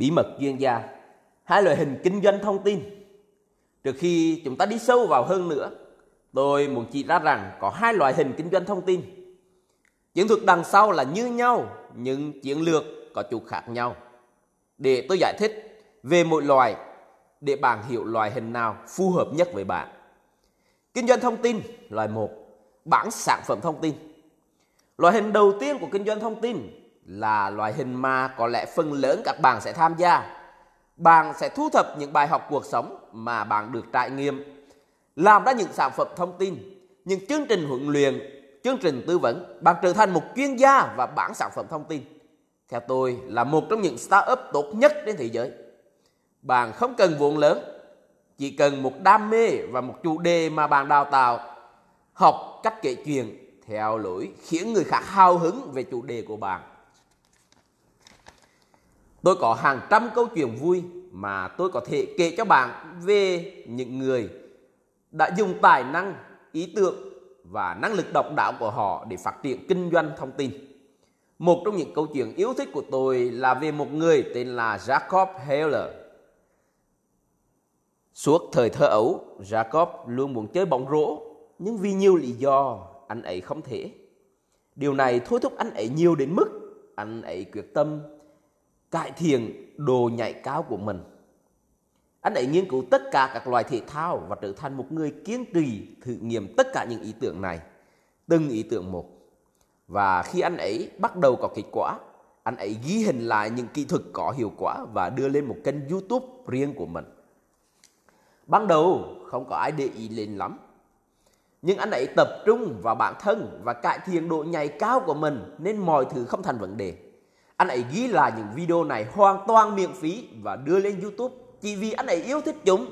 bí mật chuyên gia, hai loại hình kinh doanh thông tin. Trước khi chúng ta đi sâu vào hơn nữa, tôi muốn chỉ ra rằng có hai loại hình kinh doanh thông tin. Chiến thuật đằng sau là như nhau, nhưng chiến lược có chút khác nhau. Để tôi giải thích về mỗi loại để bạn hiểu loại hình nào phù hợp nhất với bạn. Kinh doanh thông tin loại 1, bảng sản phẩm thông tin. Loại hình đầu tiên của kinh doanh thông tin là loại hình mà có lẽ phần lớn các bạn sẽ tham gia. Bạn sẽ thu thập những bài học cuộc sống mà bạn được trải nghiệm, làm ra những sản phẩm thông tin, những chương trình huấn luyện, chương trình tư vấn, bạn trở thành một chuyên gia và bản sản phẩm thông tin. Theo tôi là một trong những startup tốt nhất trên thế giới. Bạn không cần vốn lớn, chỉ cần một đam mê và một chủ đề mà bạn đào tạo, học cách kể chuyện theo lối khiến người khác hào hứng về chủ đề của bạn. Tôi có hàng trăm câu chuyện vui mà tôi có thể kể cho bạn về những người đã dùng tài năng, ý tưởng và năng lực độc đáo của họ để phát triển kinh doanh thông tin. Một trong những câu chuyện yêu thích của tôi là về một người tên là Jacob Heller. Suốt thời thơ ấu, Jacob luôn muốn chơi bóng rổ, nhưng vì nhiều lý do anh ấy không thể. Điều này thôi thúc anh ấy nhiều đến mức anh ấy quyết tâm cải thiện đồ nhảy cao của mình. Anh ấy nghiên cứu tất cả các loại thể thao và trở thành một người kiên trì thử nghiệm tất cả những ý tưởng này, từng ý tưởng một. Và khi anh ấy bắt đầu có kết quả, anh ấy ghi hình lại những kỹ thuật có hiệu quả và đưa lên một kênh YouTube riêng của mình. Ban đầu không có ai để ý lên lắm. Nhưng anh ấy tập trung vào bản thân và cải thiện độ nhảy cao của mình nên mọi thứ không thành vấn đề. Anh ấy ghi lại những video này hoàn toàn miễn phí và đưa lên YouTube chỉ vì anh ấy yêu thích chúng.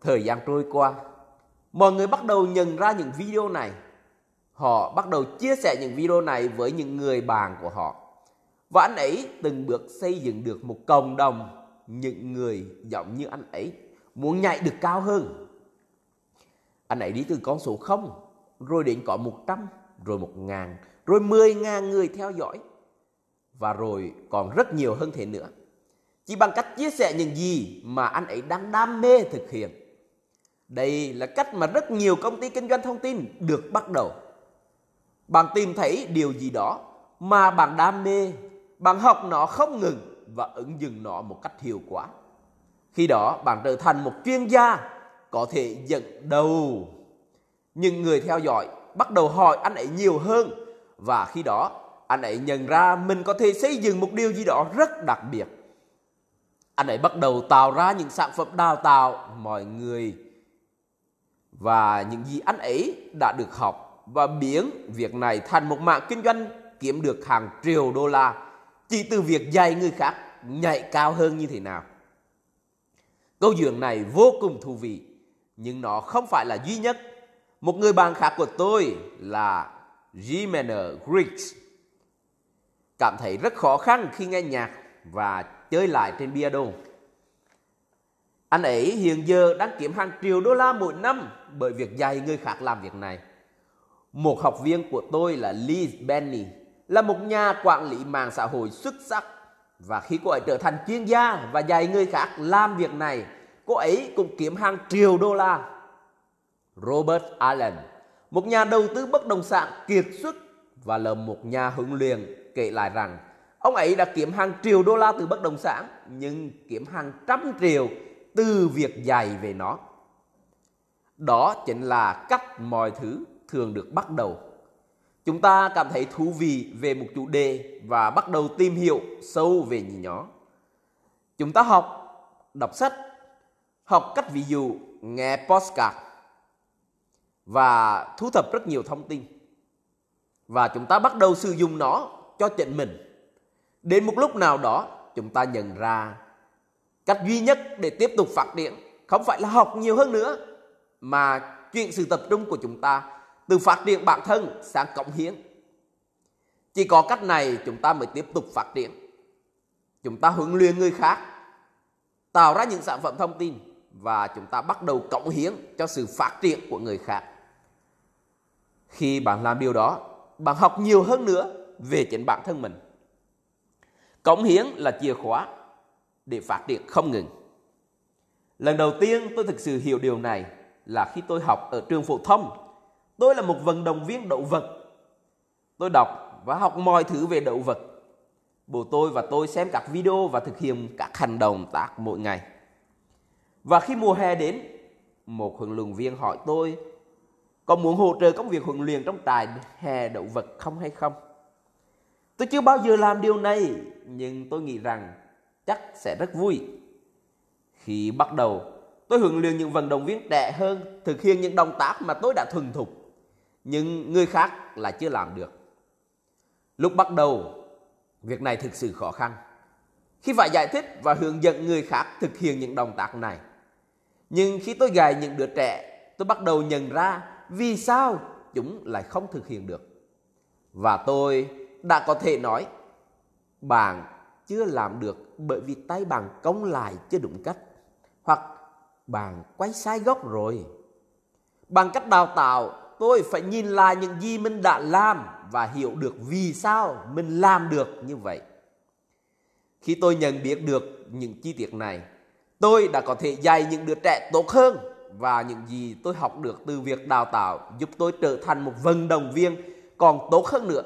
Thời gian trôi qua, mọi người bắt đầu nhận ra những video này. Họ bắt đầu chia sẻ những video này với những người bạn của họ. Và anh ấy từng bước xây dựng được một cộng đồng những người giống như anh ấy muốn nhảy được cao hơn. Anh ấy đi từ con số 0 rồi đến có 100, rồi 1 ngàn, rồi 10 ngàn người theo dõi và rồi còn rất nhiều hơn thế nữa. Chỉ bằng cách chia sẻ những gì mà anh ấy đang đam mê thực hiện. Đây là cách mà rất nhiều công ty kinh doanh thông tin được bắt đầu. Bạn tìm thấy điều gì đó mà bạn đam mê, bạn học nó không ngừng và ứng dụng nó một cách hiệu quả. Khi đó bạn trở thành một chuyên gia có thể dẫn đầu. Những người theo dõi bắt đầu hỏi anh ấy nhiều hơn và khi đó anh ấy nhận ra mình có thể xây dựng một điều gì đó rất đặc biệt. Anh ấy bắt đầu tạo ra những sản phẩm đào tạo, mọi người, và những gì anh ấy đã được học và biến việc này thành một mạng kinh doanh, kiếm được hàng triệu đô la chỉ từ việc dạy người khác nhảy cao hơn như thế nào. Câu chuyện này vô cùng thú vị, nhưng nó không phải là duy nhất. Một người bạn khác của tôi là Jimena Griggs cảm thấy rất khó khăn khi nghe nhạc và chơi lại trên piano. Anh ấy hiện giờ đang kiếm hàng triệu đô la mỗi năm bởi việc dạy người khác làm việc này. Một học viên của tôi là Liz Benny, là một nhà quản lý mạng xã hội xuất sắc. Và khi cô ấy trở thành chuyên gia và dạy người khác làm việc này, cô ấy cũng kiếm hàng triệu đô la. Robert Allen, một nhà đầu tư bất động sản kiệt xuất và là một nhà huấn luyện kể lại rằng ông ấy đã kiếm hàng triệu đô la từ bất động sản nhưng kiếm hàng trăm triệu từ việc dạy về nó. Đó chính là cách mọi thứ thường được bắt đầu. Chúng ta cảm thấy thú vị về một chủ đề và bắt đầu tìm hiểu sâu về nó. Chúng ta học, đọc sách, học cách ví dụ, nghe postcard và thu thập rất nhiều thông tin. Và chúng ta bắt đầu sử dụng nó cho chính mình. Đến một lúc nào đó chúng ta nhận ra cách duy nhất để tiếp tục phát triển không phải là học nhiều hơn nữa mà chuyện sự tập trung của chúng ta từ phát triển bản thân sang cộng hiến. Chỉ có cách này chúng ta mới tiếp tục phát triển. Chúng ta huấn luyện người khác, tạo ra những sản phẩm thông tin và chúng ta bắt đầu cộng hiến cho sự phát triển của người khác. Khi bạn làm điều đó, bạn học nhiều hơn nữa về chính bản thân mình. Cống hiến là chìa khóa để phát triển không ngừng. Lần đầu tiên tôi thực sự hiểu điều này là khi tôi học ở trường phổ thông. Tôi là một vận động viên động vật. Tôi đọc và học mọi thứ về động vật. Bố tôi và tôi xem các video và thực hiện các hành động tác mỗi ngày. Và khi mùa hè đến, một huấn luyện viên hỏi tôi có muốn hỗ trợ công việc huấn luyện trong trại hè động vật không hay không? Tôi chưa bao giờ làm điều này, nhưng tôi nghĩ rằng chắc sẽ rất vui. Khi bắt đầu, tôi huấn luyện những vận động viên trẻ hơn, thực hiện những động tác mà tôi đã thuần thục, nhưng người khác là chưa làm được. Lúc bắt đầu, việc này thực sự khó khăn. Khi phải giải thích và hướng dẫn người khác thực hiện những động tác này. Nhưng khi tôi gài những đứa trẻ, tôi bắt đầu nhận ra vì sao chúng lại không thực hiện được. Và tôi đã có thể nói bạn chưa làm được bởi vì tay bạn cong lại chưa đúng cách hoặc bạn quay sai góc rồi. Bằng cách đào tạo, tôi phải nhìn lại những gì mình đã làm và hiểu được vì sao mình làm được như vậy. Khi tôi nhận biết được những chi tiết này, tôi đã có thể dạy những đứa trẻ tốt hơn và những gì tôi học được từ việc đào tạo giúp tôi trở thành một vận động viên còn tốt hơn nữa.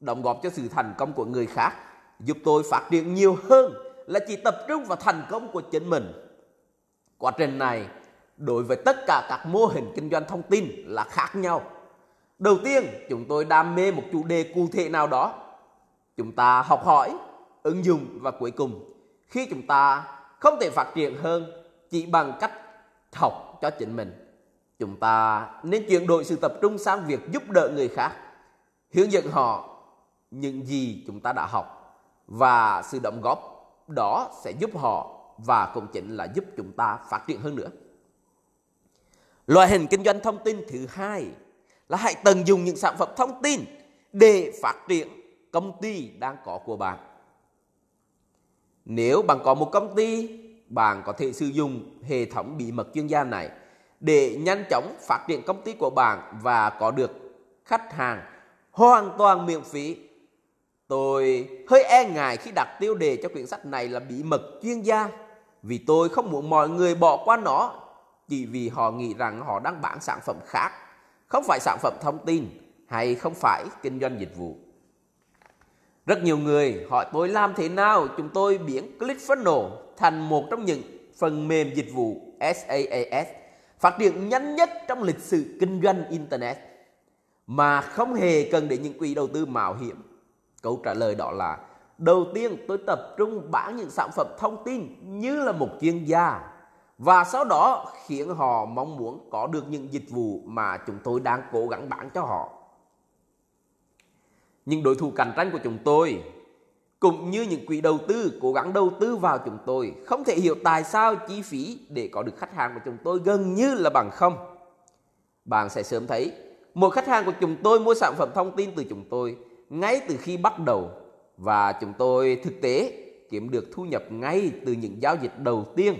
Đóng góp cho sự thành công của người khác, giúp tôi phát triển nhiều hơn là chỉ tập trung vào thành công của chính mình. Quá trình này đối với tất cả các mô hình kinh doanh thông tin là khác nhau. Đầu tiên, chúng tôi đam mê một chủ đề cụ thể nào đó. Chúng ta học hỏi, ứng dụng và cuối cùng, khi chúng ta không thể phát triển hơn chỉ bằng cách học cho chính mình. Chúng ta nên chuyển đổi sự tập trung sang việc giúp đỡ người khác, hướng dẫn họ những gì chúng ta đã học và sự đóng góp đó sẽ giúp họ và cũng chính là giúp chúng ta phát triển hơn nữa. Loại hình kinh doanh thông tin thứ hai là hãy tận dụng những sản phẩm thông tin để phát triển công ty đang có của bạn. Nếu bạn có một công ty, bạn có thể sử dụng hệ thống bí mật chuyên gia này để nhanh chóng phát triển công ty của bạn và có được khách hàng hoàn toàn miễn phí. Tôi hơi e ngại khi đặt tiêu đề cho quyển sách này là bí mật chuyên gia vì tôi không muốn mọi người bỏ qua nó chỉ vì họ nghĩ rằng họ đang bán sản phẩm khác, không phải sản phẩm thông tin hay không phải kinh doanh dịch vụ. Rất nhiều người hỏi, tôi làm thế nào chúng tôi biến ClickFunnels thành một trong những phần mềm dịch vụ SaaS phát triển nhanh nhất trong lịch sử kinh doanh Internet mà không hề cần đến những quỹ đầu tư mạo hiểm. Câu trả lời đó là, đầu tiên, tôi tập trung bán những sản phẩm thông tin như là một chuyên gia và sau đó khiến họ mong muốn có được những dịch vụ mà chúng tôi đang cố gắng bán cho họ. Nhưng đối thủ cạnh tranh của chúng tôi, cũng như những quỹ đầu tư, cố gắng đầu tư vào chúng tôi, không thể hiểu tại sao chi phí để có được khách hàng của chúng tôi gần như là bằng không. Bạn sẽ sớm thấy, một khách hàng của chúng tôi mua sản phẩm thông tin từ chúng tôi ngay từ khi bắt đầu, và chúng tôi thực tế kiếm được thu nhập ngay từ những giao dịch đầu tiên.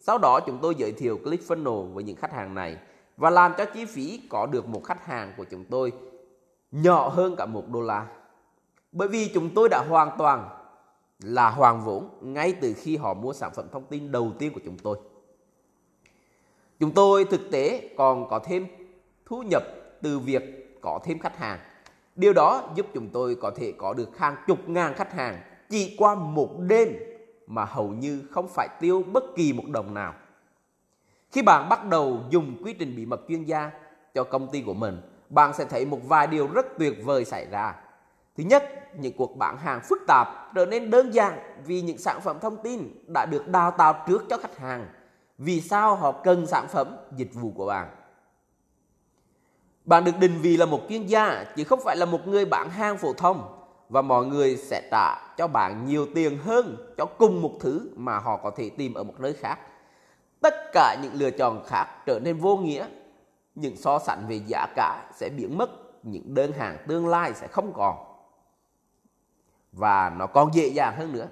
Sau đó chúng tôi giới thiệu ClickFunnels với những khách hàng này và làm cho chi phí có được một khách hàng của chúng tôi nhỏ hơn cả một đô la. Bởi vì chúng tôi đã hoàn toàn là hoàn vốn ngay từ khi họ mua sản phẩm thông tin đầu tiên của chúng tôi. Chúng tôi thực tế còn có thêm thu nhập từ việc có thêm khách hàng. Điều đó giúp chúng tôi có thể có được hàng chục ngàn khách hàng chỉ qua một đêm mà hầu như không phải tiêu bất kỳ một đồng nào. Khi bạn bắt đầu dùng quy trình bí mật chuyên gia cho công ty của mình, bạn sẽ thấy một vài điều rất tuyệt vời xảy ra. Thứ nhất, những cuộc bán hàng phức tạp trở nên đơn giản vì những sản phẩm thông tin đã được đào tạo trước cho khách hàng. Vì sao họ cần sản phẩm, dịch vụ của bạn? Bạn được định vị là một chuyên gia chứ không phải là một người bán hàng phổ thông và mọi người sẽ trả cho bạn nhiều tiền hơn cho cùng một thứ mà họ có thể tìm ở một nơi khác. Tất cả những lựa chọn khác trở nên vô nghĩa. Những so sánh về giá cả sẽ biến mất, những đơn hàng tương lai sẽ không còn. Và nó còn dễ dàng hơn nữa.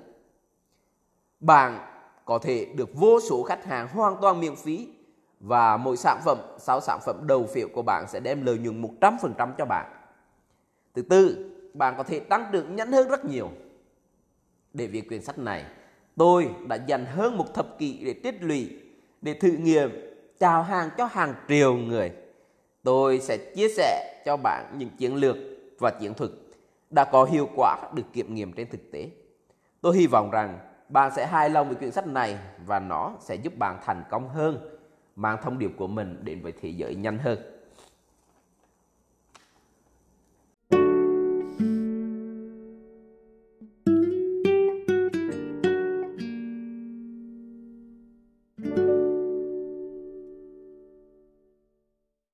Bạn có thể được vô số khách hàng hoàn toàn miễn phí và mỗi sản phẩm, sau sản phẩm đầu phiếu của bạn sẽ đem lợi nhuận 100% cho bạn. Thứ tư, bạn có thể tăng trưởng nhanh hơn rất nhiều. Để viết quyển sách này, Tôi đã dành hơn một thập kỷ để tích lũy, để thử nghiệm, chào hàng cho hàng triệu người. Tôi sẽ chia sẻ cho bạn những chiến lược và chiến thuật đã có hiệu quả được kiểm nghiệm trên thực tế. Tôi hy vọng rằng bạn sẽ hài lòng với quyển sách này và nó sẽ giúp bạn thành công hơn, mang thông điệp của mình đến với thế giới nhanh hơn.